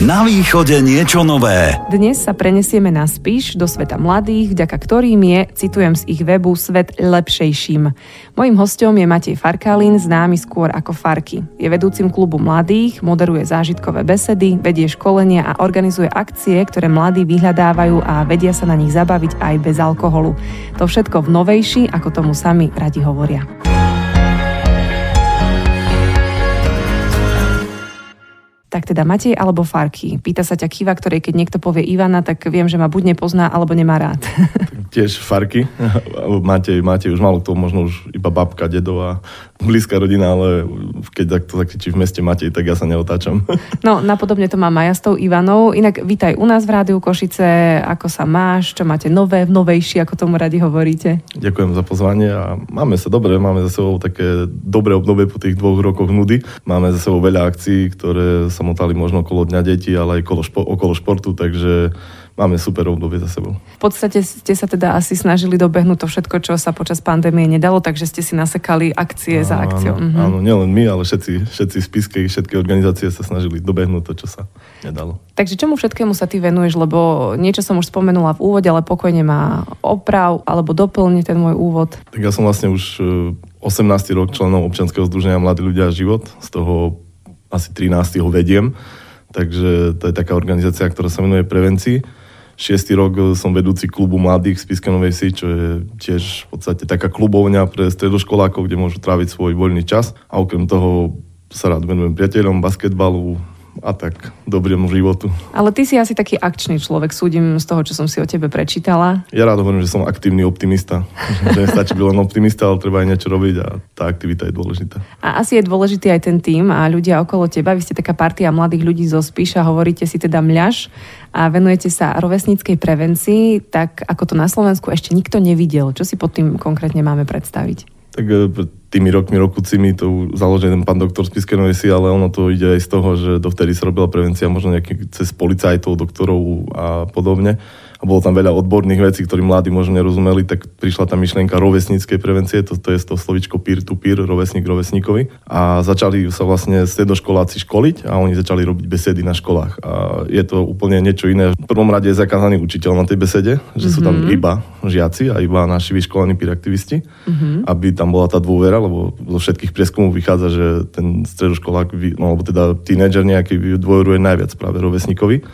Na východe niečo nové. Dnes sa prenesieme na Spíš do sveta mladých, vďaka ktorým je, citujem z ich webu, svet lepšejším. Mojím hostom je Matej Farkalin, známy skôr ako Farky. Je vedúcim klubu mladých, moderuje zážitkové besedy, vedie školenia a organizuje akcie, ktoré mladí vyhľadávajú a vedia sa na nich zabaviť aj bez alkoholu. To všetko v novejší, ako tomu sami radi hovoria. Tak teda Matej alebo Farky? Pýta sa ťa Kiva, ktorej keď niekto povie Ivana, tak viem, že ma buď nepozná, alebo nemá rád. Tiež Farky. Matej, Matej už malo to možno už iba babka, dedo a blízka rodina, ale keď takto zakričí v meste Matej, tak ja sa neotáčam. No, napodobne to má Maja s tou Ivanou. Inak vítaj u nás v Rádiu Košice. Ako sa máš? Čo máte nové, novejšie, ako tomu radi hovoríte? Ďakujem za pozvanie a máme sa dobre, máme za sebou také dobré obdobie po tých dvoch rokoch nudy. Máme za sebou veľa akcií, ktoré sa motali možno okolo Dňa detí, ale aj okolo, špo, okolo športu, takže máme super obdobie za sebou. V podstate ste sa teda asi snažili dobehnúť to všetko, čo sa počas pandémie nedalo, takže ste si nasekali akcie áno, za akciou. Áno, mhm. áno, nielen my, ale všetci, všetci spisky, všetky organizácie sa snažili dobehnúť to, čo sa nedalo. Takže čomu všetkému sa ty venuješ, lebo niečo som už spomenula v úvode, ale pokojne má oprav alebo doplne ten môj úvod. Tak ja som vlastne už 18. E, rok členom občianskeho združenia Mladí ľudia a život, z toho asi 13. ho vediem, takže to je taká organizácia, ktorá sa venuje prevencii. Šiestý rok som vedúci klubu mladých z Piskanovej si, čo je tiež v podstate taká klubovňa pre stredoškolákov, kde môžu tráviť svoj voľný čas. A okrem toho sa rád venujem priateľom, basketbalu, a tak dobrému životu. Ale ty si asi taký akčný človek, súdim z toho, čo som si o tebe prečítala. Ja rád hovorím, že som aktívny optimista. že nestačí byť len optimista, ale treba aj niečo robiť a tá aktivita je dôležitá. A asi je dôležitý aj ten tým a ľudia okolo teba. Vy ste taká partia mladých ľudí zo Spíša, hovoríte si teda mľaž a venujete sa rovesníckej prevencii, tak ako to na Slovensku ešte nikto nevidel. Čo si pod tým konkrétne máme predstaviť? Tak e, tými rokmi, rokúcimi to založil ten pán doktor z Piskenovej si, ale ono to ide aj z toho, že dovtedy sa robila prevencia možno nejaký cez policajtov, doktorov a podobne a bolo tam veľa odborných vecí, ktorí mladí možno nerozumeli, tak prišla tá myšlienka rovesníckej prevencie, to, to je to slovičko peer-to-peer, rovesník rovesníkovi. A začali sa vlastne stredoškoláci školiť a oni začali robiť besedy na školách. A je to úplne niečo iné. V prvom rade je zakázaný učiteľ na tej besede, že mm-hmm. sú tam mhm. iba žiaci a iba naši vyškolení peer aktivisti, mm-hmm. aby tam bola tá dôvera, lebo zo všetkých prieskumov vychádza, že ten stredoškolák, no, alebo teda tínedžer nejaký dôveruje najviac práve rovesníkovi.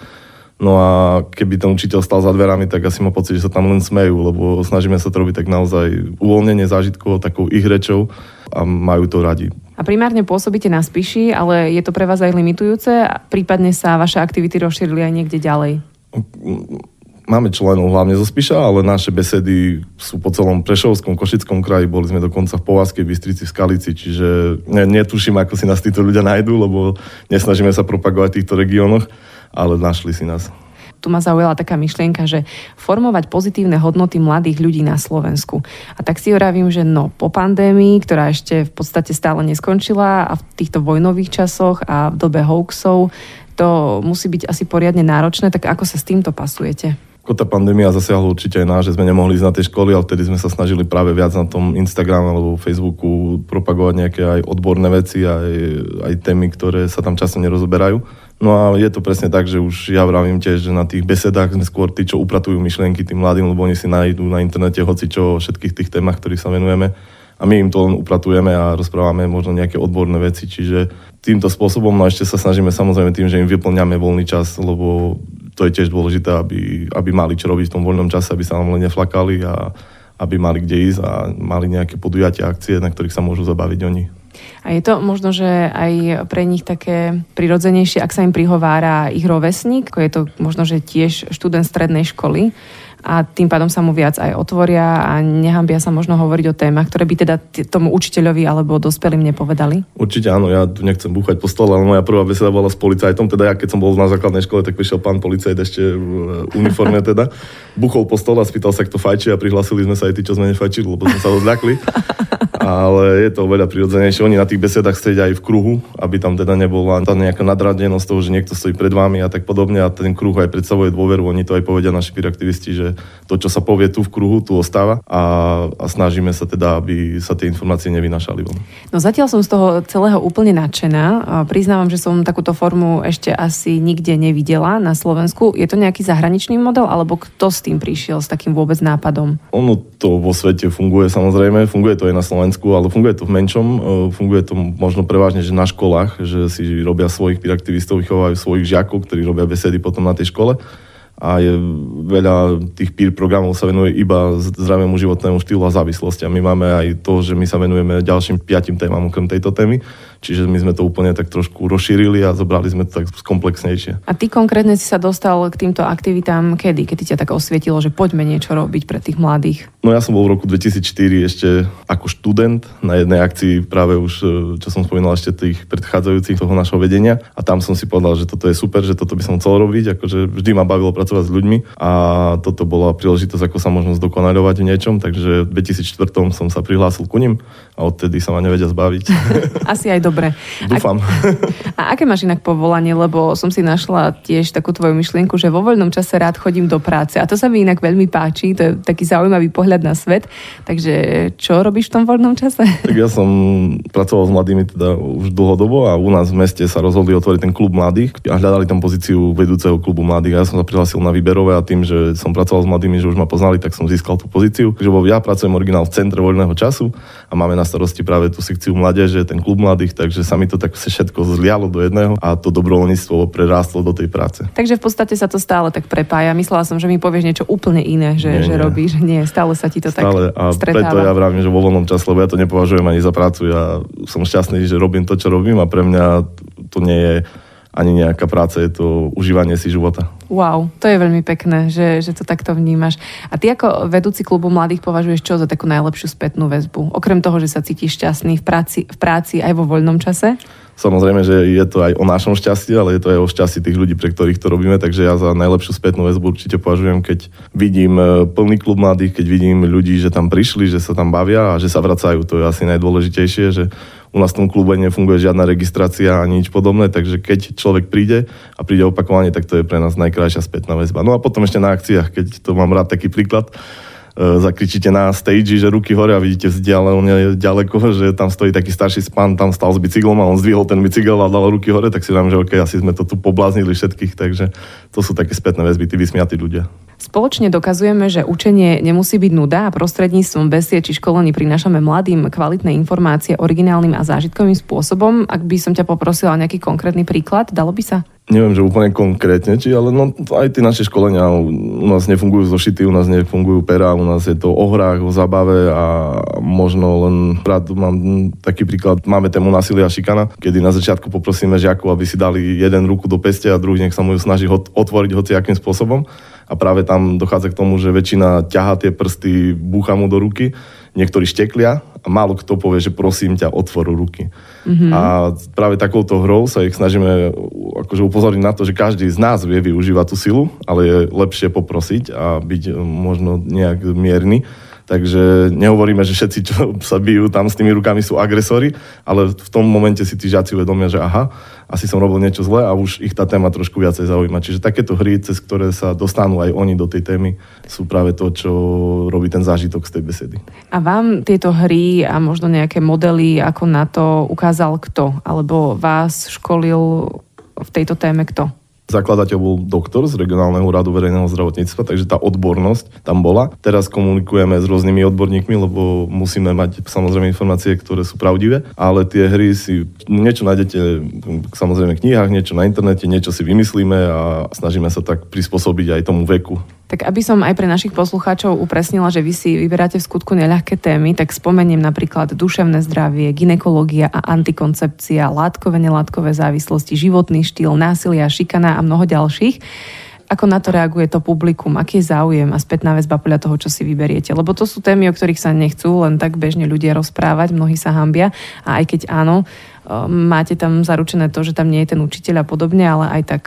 No a keby ten učiteľ stal za dverami, tak asi má pocit, že sa tam len smejú, lebo snažíme sa to robiť tak naozaj uvoľnenie zážitkov, takou ich rečou a majú to radi. A primárne pôsobíte na Spiši, ale je to pre vás aj limitujúce prípadne sa vaše aktivity rozšírili aj niekde ďalej? Máme členov hlavne zo Spiša, ale naše besedy sú po celom Prešovskom, Košickom kraji, boli sme dokonca v Povazkej Bystrici, v Skalici, čiže netuším, ako si nás títo ľudia nájdú, lebo nesnažíme sa propagovať v týchto regiónoch ale našli si nás. Tu ma zaujala taká myšlienka, že formovať pozitívne hodnoty mladých ľudí na Slovensku. A tak si hovorím, že no, po pandémii, ktorá ešte v podstate stále neskončila a v týchto vojnových časoch a v dobe hoaxov, to musí byť asi poriadne náročné, tak ako sa s týmto pasujete? Ako tá pandémia zasiahla určite aj nás, že sme nemohli ísť na tie školy, ale vtedy sme sa snažili práve viac na tom Instagrame alebo Facebooku propagovať nejaké aj odborné veci, aj, aj témy, ktoré sa tam často nerozoberajú. No a je to presne tak, že už ja vravím tiež, že na tých besedách sme skôr tí, čo upratujú myšlienky tým mladým, lebo oni si nájdú na internete hoci čo o všetkých tých témach, ktorých sa venujeme a my im to len upratujeme a rozprávame možno nejaké odborné veci, čiže týmto spôsobom no ešte sa snažíme samozrejme tým, že im vyplňame voľný čas, lebo to je tiež dôležité, aby, aby mali čo robiť v tom voľnom čase, aby sa nám len neflakali a aby mali kde ísť a mali nejaké podujatia, akcie, na ktorých sa môžu zabaviť oni. A je to možno, že aj pre nich také prirodzenejšie, ak sa im prihovára ich rovesník, je to možno, že tiež študent strednej školy, a tým pádom sa mu viac aj otvoria a nehambia sa možno hovoriť o témach, ktoré by teda tomu učiteľovi alebo dospelým nepovedali? Určite áno, ja tu nechcem búchať po stole, ale moja prvá beseda bola s policajtom, teda ja keď som bol na základnej škole, tak prišiel pán policajt ešte v uniforme teda, buchol po stole a spýtal sa, kto fajčí a prihlásili sme sa aj tí, čo sme nefajčili, lebo sme sa odľakli. ale je to veľa prirodzenejšie. Oni na tých besedách sedia aj v kruhu, aby tam teda nebola tá nejaká nadradenosť toho, že niekto stojí pred vami a tak podobne a ten kruh aj predstavuje dôveru. Oni to aj povedia naši aktivisti, že to, čo sa povie tu v kruhu, tu ostáva a, a snažíme sa teda, aby sa tie informácie nevynašali von. No zatiaľ som z toho celého úplne nadšená. Priznávam, že som takúto formu ešte asi nikde nevidela na Slovensku. Je to nejaký zahraničný model, alebo kto s tým prišiel, s takým vôbec nápadom? Ono to vo svete funguje samozrejme, funguje to aj na Slovensku, ale funguje to v menšom, e, funguje to možno prevažne, že na školách, že si robia svojich aktivistov, vychovajú svojich žiakov, ktorí robia besedy potom na tej škole a je veľa tých peer programov sa venuje iba zdravému životnému štýlu a závislosti. A my máme aj to, že my sa venujeme ďalším piatim témam okrem tejto témy. Čiže my sme to úplne tak trošku rozšírili a zobrali sme to tak komplexnejšie. A ty konkrétne si sa dostal k týmto aktivitám kedy? Keď ťa tak osvietilo, že poďme niečo robiť pre tých mladých? No ja som bol v roku 2004 ešte ako študent na jednej akcii práve už, e, čo som spomínal ešte tých predchádzajúcich toho našho vedenia a tam som si povedal, že toto je super, že toto by som chcel robiť, akože vždy ma bavilo pracovať s ľuďmi a toto bola príležitosť, ako sa možno zdokonaľovať v niečom, takže v 2004 som sa prihlásil ku nim a odtedy sa ma nevedia zbaviť. Asi aj dobre. Dúfam. A, a aké máš inak povolanie? Lebo som si našla tiež takú tvoju myšlienku, že vo voľnom čase rád chodím do práce. A to sa mi inak veľmi páči, to je taký zaujímavý pohľad na svet. Takže čo robíš v tom voľnom čase? Tak ja som pracoval s mladými teda už dlhodobo a u nás v meste sa rozhodli otvoriť ten klub mladých a hľadali tam pozíciu vedúceho klubu mladých. A ja som sa prihlásil na výberové a tým, že som pracoval s mladými, že už ma poznali, tak som získal tú pozíciu. Takže ja pracujem originál v centre voľného času a máme na starosti práve tú sekciu mládeže, ten klub mladých, takže sa mi to tak všetko zlialo do jedného a to dobrovoľníctvo prerástlo do tej práce. Takže v podstate sa to stále tak prepája. Myslela som, že mi povieš niečo úplne iné, že, nie, že nie. robíš. Nie, stále sa ti to stále. tak a stretáva. preto ja vravím, že vo voľnom čase, lebo ja to nepovažujem ani za prácu. Ja som šťastný, že robím to, čo robím a pre mňa to nie je ani nejaká práca, je to užívanie si života. Wow, to je veľmi pekné, že, že to takto vnímaš. A ty ako vedúci klubu mladých považuješ čo za takú najlepšiu spätnú väzbu? Okrem toho, že sa cítiš šťastný v práci, v práci aj vo voľnom čase? Samozrejme, že je to aj o našom šťastí, ale je to aj o šťastí tých ľudí, pre ktorých to robíme, takže ja za najlepšiu spätnú väzbu určite považujem, keď vidím e, plný klub mladých, keď vidím ľudí, že tam prišli, že sa tam bavia a že sa vracajú. To je asi najdôležitejšie, že u nás v tom klube nefunguje žiadna registrácia ani nič podobné, takže keď človek príde a príde opakovane, tak to je pre nás najkrajšia spätná väzba. No a potom ešte na akciách, keď to mám rád taký príklad, zakričíte na stage, že ruky hore a vidíte vzdialené ďaleko, že tam stojí taký starší span, tam stal s bicyklom a on zdvihol ten bicykel a dal ruky hore, tak si dám, že OK, asi sme to tu pobláznili všetkých, takže to sú také spätné väzby, tí vysmiatí ľudia. Spoločne dokazujeme, že učenie nemusí byť nuda a prostredníctvom besie či školení prinášame mladým kvalitné informácie originálnym a zážitkovým spôsobom. Ak by som ťa poprosila nejaký konkrétny príklad, dalo by sa? Neviem, že úplne konkrétne, či, ale no, aj tie naše školenia u nás nefungujú zošity, u nás nefungujú pera, u nás je to o hrách, o zabave a možno len rád mám taký príklad, máme tému násilia šikana, kedy na začiatku poprosíme žiakov, aby si dali jeden ruku do peste a druhý nech sa mu snaží otvoriť hoci akým spôsobom a práve tam dochádza k tomu, že väčšina ťaha tie prsty, búcha mu do ruky, niektorí šteklia a málo kto povie, že prosím ťa, otvor ruky. Mm-hmm. A práve takouto hrou sa ich snažíme akože upozorniť na to, že každý z nás vie využívať tú silu, ale je lepšie poprosiť a byť možno nejak mierny. Takže nehovoríme, že všetci, čo sa bijú tam s tými rukami sú agresori, ale v tom momente si tí žiaci uvedomia, že aha, asi som robil niečo zlé a už ich tá téma trošku viacej zaujíma. Čiže takéto hry, cez ktoré sa dostanú aj oni do tej témy, sú práve to, čo robí ten zážitok z tej besedy. A vám tieto hry a možno nejaké modely ako na to ukázal kto? Alebo vás školil v tejto téme kto? Zakladateľ bol doktor z regionálneho úradu verejného zdravotníctva, takže tá odbornosť tam bola. Teraz komunikujeme s rôznymi odborníkmi, lebo musíme mať samozrejme informácie, ktoré sú pravdivé, ale tie hry si niečo nájdete samozrejme v knihách, niečo na internete, niečo si vymyslíme a snažíme sa tak prispôsobiť aj tomu veku tak aby som aj pre našich poslucháčov upresnila, že vy si vyberáte v skutku neľahké témy, tak spomeniem napríklad duševné zdravie, ginekológia a antikoncepcia, látkové, nelátkové závislosti, životný štýl, násilia, šikana a mnoho ďalších. Ako na to reaguje to publikum? Aký je záujem a spätná väzba podľa toho, čo si vyberiete? Lebo to sú témy, o ktorých sa nechcú len tak bežne ľudia rozprávať, mnohí sa hambia a aj keď áno, máte tam zaručené to, že tam nie je ten učiteľ a podobne, ale aj tak.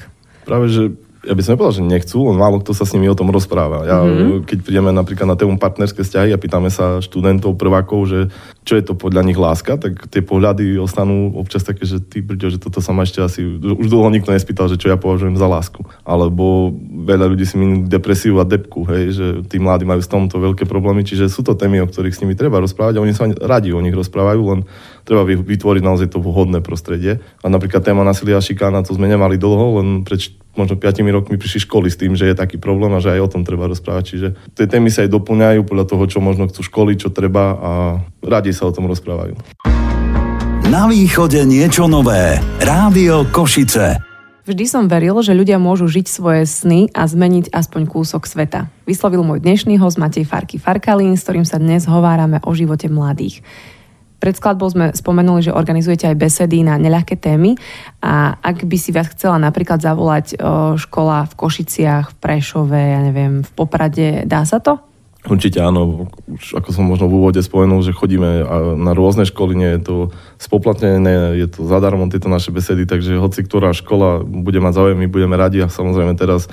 Práve, že ja by som nepovedal, že nechcú, len málo kto sa s nimi o tom rozpráva. Ja, mm-hmm. Keď prídeme napríklad na tému partnerské vzťahy a pýtame sa študentov, prvákov, že čo je to podľa nich láska, tak tie pohľady ostanú občas také, že ty brďo, že toto sa ma ešte asi, už dlho nikto nespýtal, že čo ja považujem za lásku. Alebo veľa ľudí si minú depresiu a depku, hej, že tí mladí majú s tomto veľké problémy, čiže sú to témy, o ktorých s nimi treba rozprávať a oni sa radi o nich rozprávajú, len treba vytvoriť naozaj to vhodné prostredie. A napríklad téma násilia a šikána, to sme nemali dlho, len pred možno 5 rokmi prišli školy s tým, že je taký problém a že aj o tom treba rozprávať. Čiže tie témy sa aj doplňajú podľa toho, čo možno chcú školy, čo treba a radi sa o tom rozprávajú. Na východe niečo nové. Rádio Košice. Vždy som veril, že ľudia môžu žiť svoje sny a zmeniť aspoň kúsok sveta. Vyslovil môj dnešný host Matej Farky Farkalín, s ktorým sa dnes hovárame o živote mladých. Pred skladbou sme spomenuli, že organizujete aj besedy na neľahké témy a ak by si vás chcela napríklad zavolať škola v Košiciach, v Prešove, ja neviem, v Poprade, dá sa to? Určite áno, už ako som možno v úvode spomenul, že chodíme na rôzne školy, nie je to spoplatnené, je to zadarmo tieto naše besedy, takže hoci ktorá škola bude mať záujem, my budeme radi a samozrejme teraz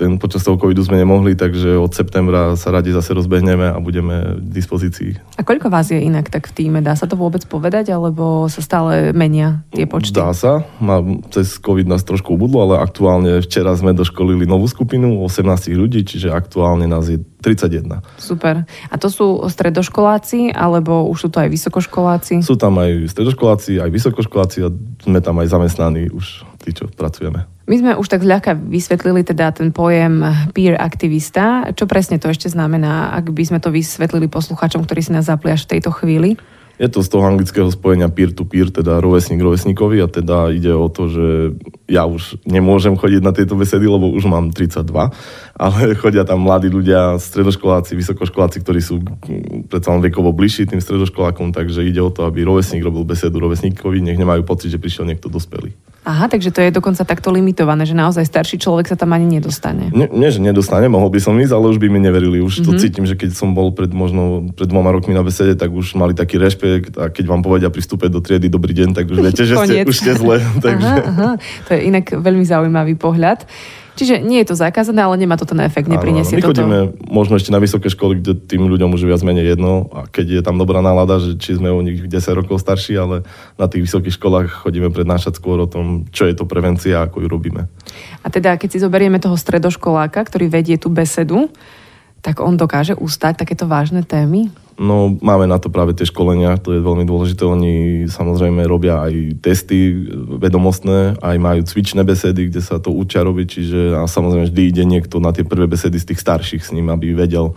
ten počas toho covidu sme nemohli, takže od septembra sa radi zase rozbehneme a budeme v dispozícii. A koľko vás je inak tak v týme? Dá sa to vôbec povedať, alebo sa stále menia tie počty? Dá sa, má, cez covid nás trošku ubudlo, ale aktuálne včera sme doškolili novú skupinu 18 ľudí, čiže aktuálne nás je 31. Super. A to sú stredoškoláci, alebo už sú to aj vysokoškoláci? Sú tam aj stredoškoláci, aj vysokoškoláci a sme tam aj zamestnaní už tí, čo pracujeme. My sme už tak zľahka vysvetlili teda ten pojem peer aktivista. Čo presne to ešte znamená, ak by sme to vysvetlili posluchačom, ktorí si nás zapli až v tejto chvíli? Je to z toho anglického spojenia peer-to-peer, teda rovesník rovesníkovi a teda ide o to, že ja už nemôžem chodiť na tieto besedy, lebo už mám 32, ale chodia tam mladí ľudia, stredoškoláci, vysokoškoláci, ktorí sú predsa len vekovo bližší tým stredoškolákom, takže ide o to, aby rovesník robil besedu rovesníkovi, nech nemajú pocit, že prišiel niekto dospelý. Aha, takže to je dokonca takto limitované, že naozaj starší človek sa tam ani nedostane. Nie, nie že nedostane, mohol by som ísť, ale už by mi neverili. Už mm-hmm. to mhm. cítim, že keď som bol pred možno pred dvoma rokmi na besede, tak už mali taký rešpekt a keď vám povedia pristúpe do triedy dobrý deň, tak už viete, že ste, už ste zle. Takže... Aha, aha. To je inak veľmi zaujímavý pohľad. Čiže nie je to zakázané, ale nemá to ten efekt, nepriniesie My chodíme toto... možno ešte na vysoké školy, kde tým ľuďom už viac menej jedno. A keď je tam dobrá nálada, že či sme o nich 10 rokov starší, ale na tých vysokých školách chodíme prednášať skôr o tom, čo je to prevencia a ako ju robíme. A teda, keď si zoberieme toho stredoškoláka, ktorý vedie tú besedu, tak on dokáže ustať takéto vážne témy? No, máme na to práve tie školenia, to je veľmi dôležité. Oni samozrejme robia aj testy vedomostné, aj majú cvičné besedy, kde sa to učia robiť, čiže a samozrejme vždy ide niekto na tie prvé besedy z tých starších s ním, aby vedel,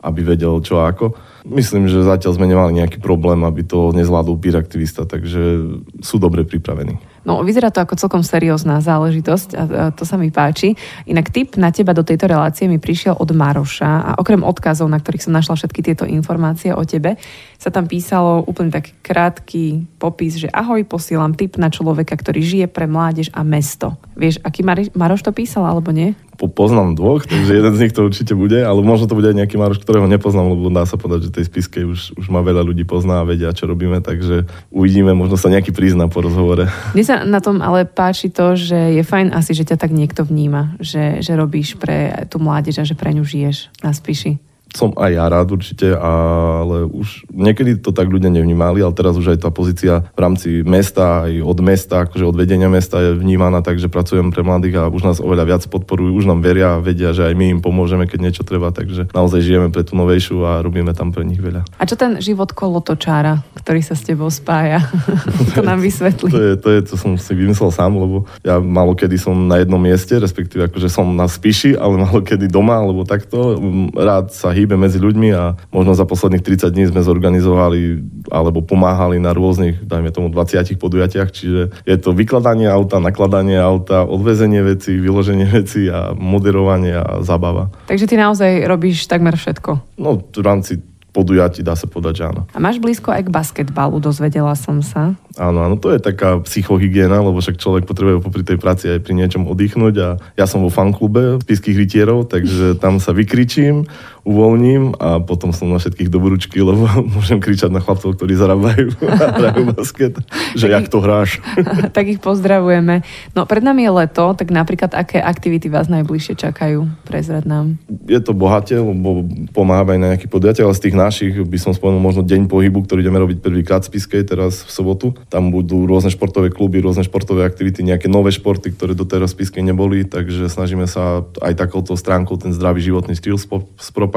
aby vedel čo ako. Myslím, že zatiaľ sme nemali nejaký problém, aby to nezvládol pír aktivista, takže sú dobre pripravení. No, vyzerá to ako celkom seriózna záležitosť a to sa mi páči. Inak tip na teba do tejto relácie mi prišiel od Maroša a okrem odkazov, na ktorých som našla všetky tieto informácie o tebe, sa tam písalo úplne tak krátky popis, že ahoj, posielam tip na človeka, ktorý žije pre mládež a mesto. Vieš, aký Maroš to písal alebo nie? Po, poznám dvoch, takže jeden z nich to určite bude, ale možno to bude aj nejaký Maroš, ktorého nepoznám, lebo dá sa povedať, že tej spiske už, už ma veľa ľudí pozná a vedia, čo robíme, takže uvidíme, možno sa nejaký prizná po rozhovore. Mne sa na tom ale páči to, že je fajn asi, že ťa tak niekto vníma, že, že robíš pre tú mládež a že pre ňu žiješ na spíši som aj ja rád určite, ale už niekedy to tak ľudia nevnímali, ale teraz už aj tá pozícia v rámci mesta, aj od mesta, akože od vedenia mesta je vnímaná tak, že pracujem pre mladých a už nás oveľa viac podporujú, už nám veria a vedia, že aj my im pomôžeme, keď niečo treba, takže naozaj žijeme pre tú novejšiu a robíme tam pre nich veľa. A čo ten život kolotočára, ktorý sa s tebou spája? to nám vysvetlí. to, je, to je, to som si vymyslel sám, lebo ja malo kedy som na jednom mieste, respektíve akože som na spíši, ale malo kedy doma, alebo takto. Rád sa hýb hýbe medzi ľuďmi a možno za posledných 30 dní sme zorganizovali alebo pomáhali na rôznych, dajme tomu 20 podujatiach, čiže je to vykladanie auta, nakladanie auta, odvezenie veci, vyloženie veci a moderovanie a zabava. Takže ty naozaj robíš takmer všetko? No, v rámci podujatí dá sa povedať, že áno. A máš blízko aj k basketbalu, dozvedela som sa. Áno, áno, to je taká psychohygiena, lebo však človek potrebuje popri tej práci aj pri niečom oddychnúť a ja som vo fanklube spiských rytierov, takže tam sa vykričím, uvoľním a potom som na všetkých dobrúčky, lebo môžem kričať na chlapcov, ktorí zarábajú a hrajú basket, že jak to hráš. tak ich pozdravujeme. No pred nami je leto, tak napríklad aké aktivity vás najbližšie čakajú? Prezrad nám. Je to bohate, lebo pomáhame aj na nejaký podujatia, ale z tých našich by som spomenul možno Deň pohybu, ktorý ideme robiť prvýkrát v Spiskej teraz v sobotu. Tam budú rôzne športové kluby, rôzne športové aktivity, nejaké nové športy, ktoré doteraz v Spiskej neboli, takže snažíme sa aj takouto stránkou ten zdravý životný štýl spropagovať.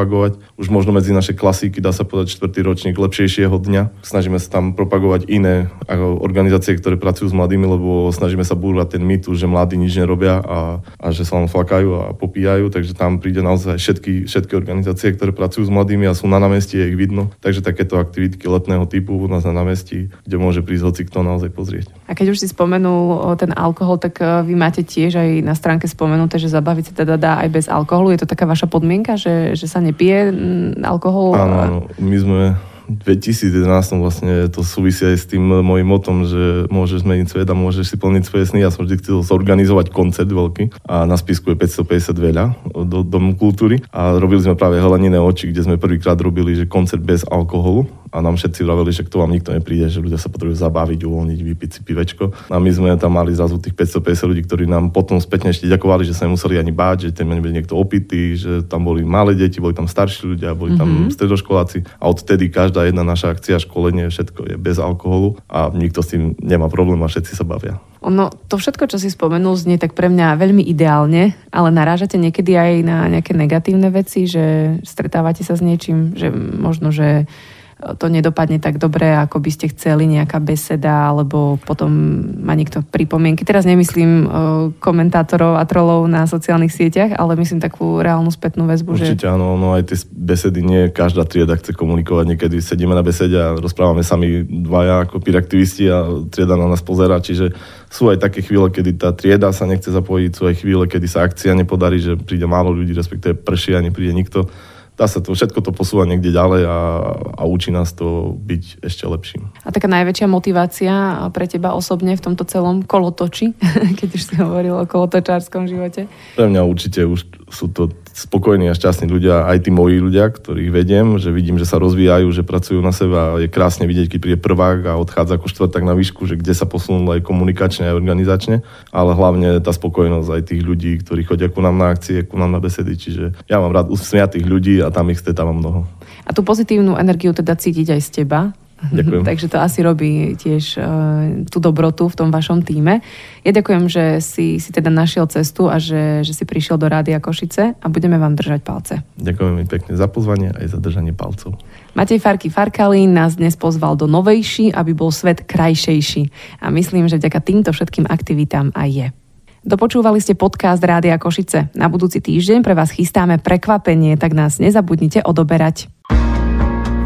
Už možno medzi naše klasíky dá sa povedať čtvrtý ročník lepšejšieho dňa. Snažíme sa tam propagovať iné organizácie, ktoré pracujú s mladými, lebo snažíme sa búrať ten mýtus, že mladí nič nerobia a, a že sa len flakajú a popíjajú, takže tam príde naozaj všetky, všetky organizácie, ktoré pracujú s mladými a sú na námestí, ich vidno. Takže takéto aktivitky letného typu u nás na námestí, kde môže prísť hoci kto naozaj pozrieť. A keď už si spomenul ten alkohol, tak e, vy máte tiež aj na stránke spomenuté, že zabaviť sa teda dá aj bez alkoholu. Je to taká vaša podmienka, že, že sa nepije alkohol? Áno. My sme 2011 vlastne to súvisí aj s tým môjim motom, že môžeš zmeniť svet a môžeš si plniť svoje sny. Ja som vždy chcel zorganizovať koncert veľký a na spisku je 550 veľa do Domu kultúry a robili sme práve Heleniné oči, kde sme prvýkrát robili, že koncert bez alkoholu a nám všetci vraveli, že k tomu vám nikto nepríde, že ľudia sa potrebujú zabaviť, uvoľniť, vypiť si pivečko. A my sme tam mali zrazu tých 550 ľudí, ktorí nám potom spätne ešte ďakovali, že sa nemuseli ani báť, že tam nebude niekto opitý, že tam boli malé deti, boli tam starší ľudia, boli tam mm-hmm. stredoškoláci a odtedy každá jedna naša akcia, školenie, všetko je bez alkoholu a nikto s tým nemá problém a všetci sa bavia. Ono, to všetko, čo si spomenul, znie tak pre mňa veľmi ideálne, ale narážate niekedy aj na nejaké negatívne veci, že stretávate sa s niečím, že možno, že to nedopadne tak dobre, ako by ste chceli, nejaká beseda, alebo potom má niekto pripomienky. Teraz nemyslím komentátorov a trolov na sociálnych sieťach, ale myslím takú reálnu spätnú väzbu. Určite že... áno, no aj tie besedy nie každá trieda chce komunikovať. Niekedy sedíme na besede a rozprávame sami dvaja ako piraktivisti a trieda na nás pozera, čiže sú aj také chvíle, kedy tá trieda sa nechce zapojiť, sú aj chvíle, kedy sa akcia nepodarí, že príde málo ľudí, respektíve prší a nepríde nikto dá sa to, všetko to posúva niekde ďalej a, a učí nás to byť ešte lepším. A taká najväčšia motivácia pre teba osobne v tomto celom kolotoči, keď už si hovoril o kolotočárskom živote? Pre mňa určite už sú to spokojní a šťastní ľudia, aj tí moji ľudia, ktorých vediem, že vidím, že sa rozvíjajú, že pracujú na sebe a je krásne vidieť, keď príde prvák a odchádza ako štvrták na výšku, že kde sa posunul aj komunikačne, aj organizačne, ale hlavne tá spokojnosť aj tých ľudí, ktorí chodia ku nám na akcie, ku nám na besedy, čiže ja mám rád usmiatých ľudí a tam ich stretávam mnoho. A tú pozitívnu energiu teda cítiť aj z teba, Ďakujem. Takže to asi robí tiež uh, tú dobrotu v tom vašom týme. Ja ďakujem, že si, si teda našiel cestu a že, že si prišiel do Rádia Košice a budeme vám držať palce. Ďakujem mi pekne za pozvanie aj za držanie palcov. Matej Farky Farkalín nás dnes pozval do Novejší, aby bol svet krajšejší. A myslím, že vďaka týmto všetkým aktivitám aj je. Dopočúvali ste podcast Rádia Košice. Na budúci týždeň pre vás chystáme prekvapenie, tak nás nezabudnite odoberať.